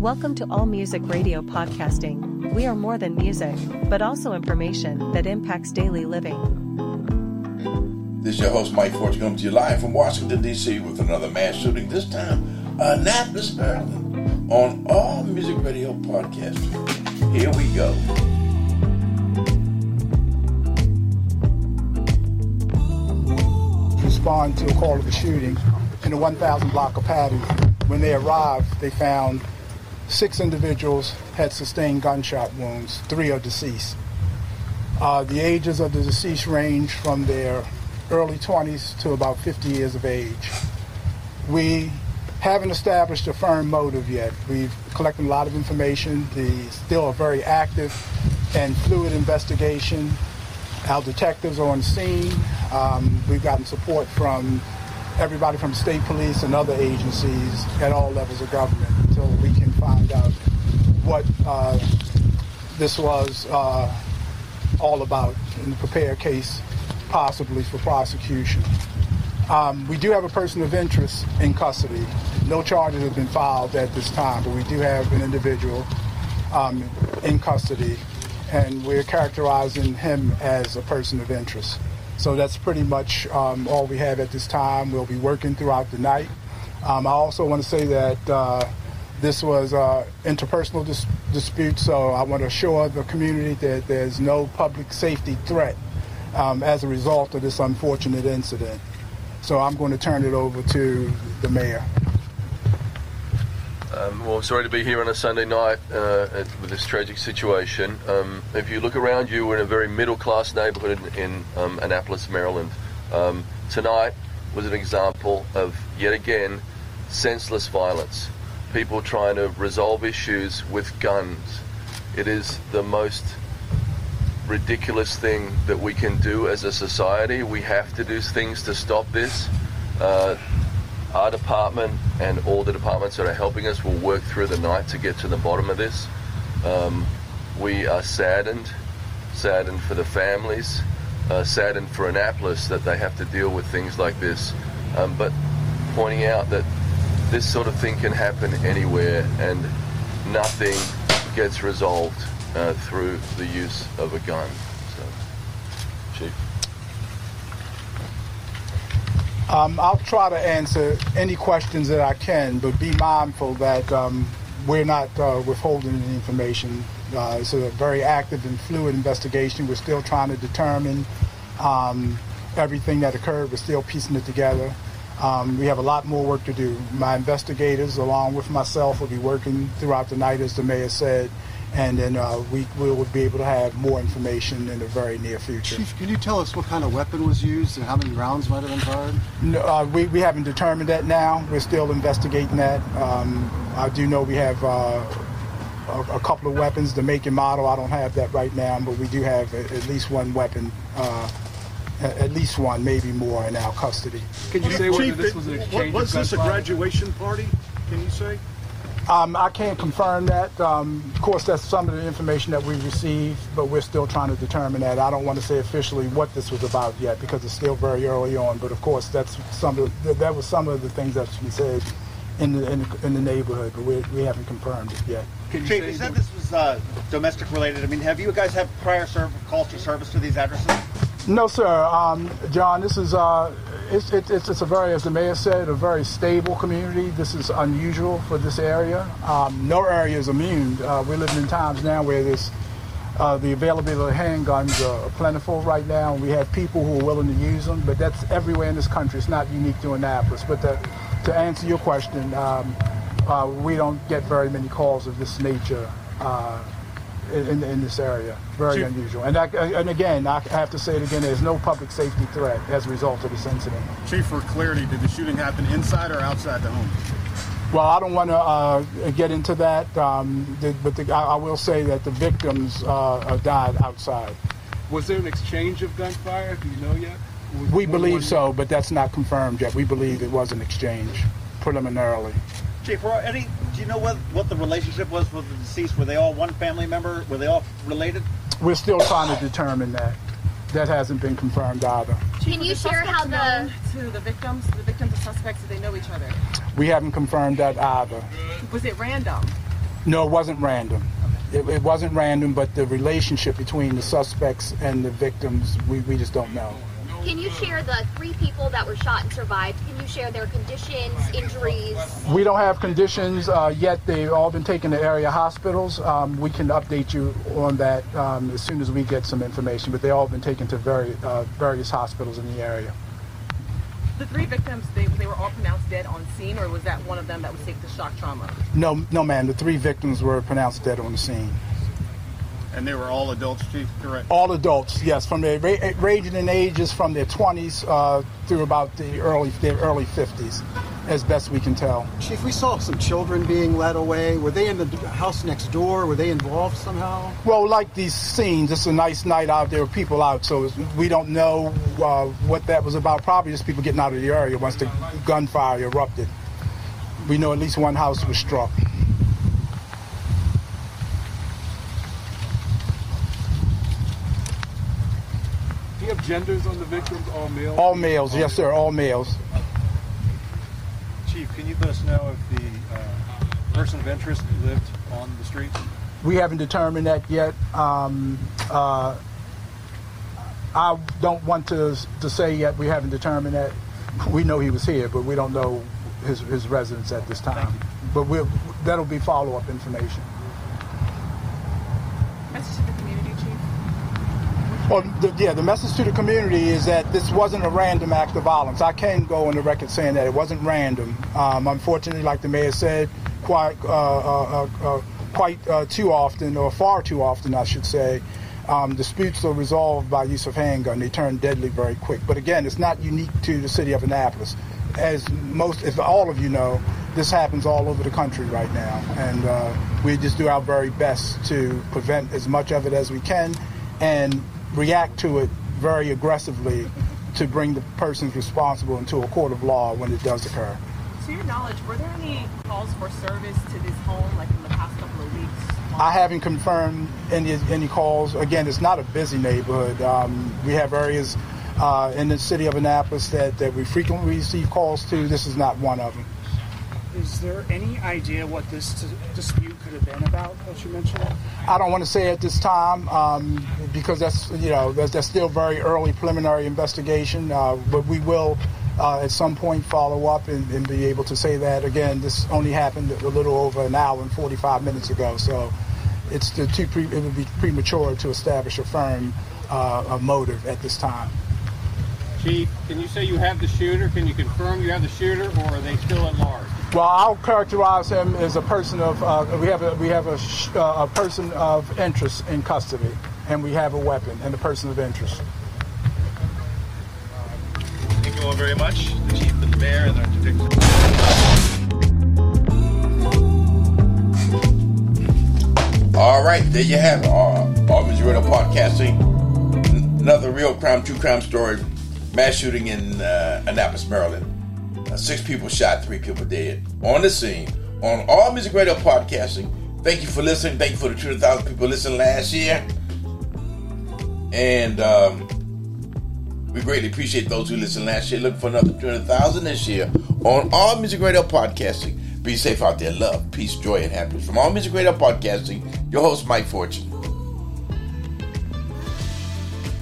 Welcome to All Music Radio Podcasting. We are more than music, but also information that impacts daily living. This is your host, Mike Fortune, coming to you live from Washington, D.C. with another mass shooting, this time Annapolis, Maryland, on All Music Radio Podcasting. Here we go. Respond to a call of a shooting in the 1000 block of Paddington. When they arrived, they found six individuals had sustained gunshot wounds. Three are deceased. Uh, the ages of the deceased range from their early 20s to about 50 years of age. We haven't established a firm motive yet. We've collected a lot of information. The still a very active and fluid investigation. Our detectives are on scene. Um, we've gotten support from everybody from state police and other agencies at all levels of government until we can find out what uh, this was uh, all about and prepare a case possibly for prosecution. Um, we do have a person of interest in custody. No charges have been filed at this time, but we do have an individual um, in custody, and we're characterizing him as a person of interest. So that's pretty much um, all we have at this time. We'll be working throughout the night. Um, I also want to say that uh, this was an interpersonal dis- dispute, so I want to assure the community that there's no public safety threat um, as a result of this unfortunate incident. So I'm going to turn it over to the mayor. Um, well, sorry to be here on a Sunday night uh, with this tragic situation. Um, if you look around you, we're in a very middle class neighborhood in, um, Annapolis, Maryland. Um, tonight was an example of, yet again, senseless violence. People trying to resolve issues with guns. It is the most ridiculous thing that we can do as a society. We have to do things to stop this. Uh, our department and all the departments that are helping us will work through the night to get to the bottom of this. Um, we are saddened, saddened for the families, uh, saddened for Annapolis that they have to deal with things like this, um, but pointing out that this sort of thing can happen anywhere and nothing gets resolved uh, through the use of a gun. So, Chief. Um, I'll try to answer any questions that I can, but be mindful that um, we're not uh, withholding any information. Uh, it's a very active and fluid investigation. We're still trying to determine um, everything that occurred. We're still piecing it together. Um, we have a lot more work to do. My investigators, along with myself, will be working throughout the night, as the mayor said, and then uh, we will be able to have more information in the very near future. Chief, can you tell us what kind of weapon was used and how many rounds might have been fired? No, uh, we, we haven't determined that now. We're still investigating that. Um, I do know we have uh, a, a, couple of weapons, the make and model. I don't have that right now, but we do have a, at least one weapon. At least one, maybe more, in our custody. Can you say whether this was an exchange? Was this a graduation party? Can you say? Um, I can't confirm that. Um, of course, that's some of the information that we received, but we're still trying to determine that. I don't want to say officially what this was about yet because it's still very early on. But of course, that's some of the, that was some of the things that's been said in the, in the, in the neighborhood, but we, we haven't confirmed it yet. Chief, you said this was uh, domestic related. I mean, have you guys had prior serv- calls for service to these addresses? No, sir. Um, John, this is uh, it's, it's, it's a very, as the mayor said, a very stable community. This is unusual for this area. Um, no area is immune. Uh, we're living in times now where this, uh, the availability of handguns are plentiful right now, and we have people who are willing to use them. But that's everywhere in this country. It's not unique to Annapolis. But to, to answer your question, um, uh, we don't get very many calls of this nature. Uh, in, in this area. Very Chief, unusual. And, I, and again, I have to say it again, there's no public safety threat as a result of this incident. Chief, for clarity, did the shooting happen inside or outside the home? Well, I don't want to uh, get into that, um, the, but the, I, I, will say that the victims uh, died outside. Was there an exchange of gunfire? Do you know yet? Was we believe so, but that's not confirmed yet. We believe it was an exchange preliminarily. Chief, any, do you know what, what the relationship was with the deceased? Were they all one family member? Were they all related? We're still trying to determine that. That hasn't been confirmed either. Can you share how the to the victims, the victims and suspects, did they know each other? We haven't confirmed that either. Was it random? No, it wasn't random. It, it wasn't random, but the relationship between the suspects and the victims, we, we just don't know. Can you share the three people that were shot and survived? Can you share their conditions, injuries? We don't have conditions uh, yet. They've all been taken to area hospitals. Um, we can update you on that um, as soon as we get some information, but they all been taken to very, uh, various hospitals in the area. The three victims, they, they were all pronounced dead on scene, or was that one of them that was taken to shock trauma? No, no, ma'am. The three victims were pronounced dead on the scene. And they were all adults, Chief, correct? All adults, yes, from their ra- ranging in ages from their 20s uh, through about the early their early 50s, as best we can tell. Chief, we saw some children being led away. Were they in the house next door? Were they involved somehow? Well, like these scenes, it's a nice night out. There were people out, so we don't know uh, what that was about. Probably just people getting out of the area once the gunfire erupted. We know at least one house was struck. Do you have genders on the victims, all males? All males, yes, sir, all males. Chief, can you let us know if the uh, person of interest lived on the streets? We haven't determined that yet. Um, uh, I don't want to to say yet. We haven't determined that. We know he was here, but we don't know his his residence at this time. But we'll, that'll be follow up information. Message to the community, Chief. Well, the, yeah, the message to the community is that this wasn't a random act of violence. I can go on the record saying that it wasn't random. Um, unfortunately, like the mayor said, quite uh, uh, uh, uh, quite uh, too often, or far too often, I should say, um, disputes are resolved by use of handgun. They turn deadly very quick. But again, it's not unique to the city of Annapolis. As most, if all of you know, this happens all over the country right now, and uh, we just do our very best to prevent as much of it as we can, and react to it very aggressively to bring the persons responsible into a court of law when it does occur. To your knowledge, were there any calls for service to this home, like in the past couple of weeks? I haven't confirmed any any calls. Again, it's not a busy neighborhood. Um, we have areas uh, in the city of Annapolis that, that we frequently receive calls to. This is not one of them. Is there any idea what this dis- dispute could have been about that you mentioned? I don't want to say at this time um, because that's you know that's, that's still very early preliminary investigation. Uh, but we will uh, at some point follow up and, and be able to say that again. This only happened a little over an hour and 45 minutes ago, so it's the too pre- it would be premature to establish a firm uh, a motive at this time. Chief, can you say you have the shooter? Can you confirm you have the shooter, or are they still at large? Well, I'll characterize him as a person of. Uh, we have a we have a, sh- uh, a person of interest in custody, and we have a weapon and a person of interest. Thank you all very much, the chief and the mayor and Dr. Dixon. All right, there you have it. All, all Music Radio Podcasting. Another real crime, true crime story. Mass shooting in uh, Annapolis, Maryland. Six people shot, three people dead. On the scene, on All Music Radio Podcasting. Thank you for listening. Thank you for the 200,000 people listening last year. And um, we greatly appreciate those who listened last year. Looking for another 200,000 this year on All Music Radio Podcasting. Be safe out there. Love, peace, joy, and happiness. From All Music Radio Podcasting, your host, Mike Fortune.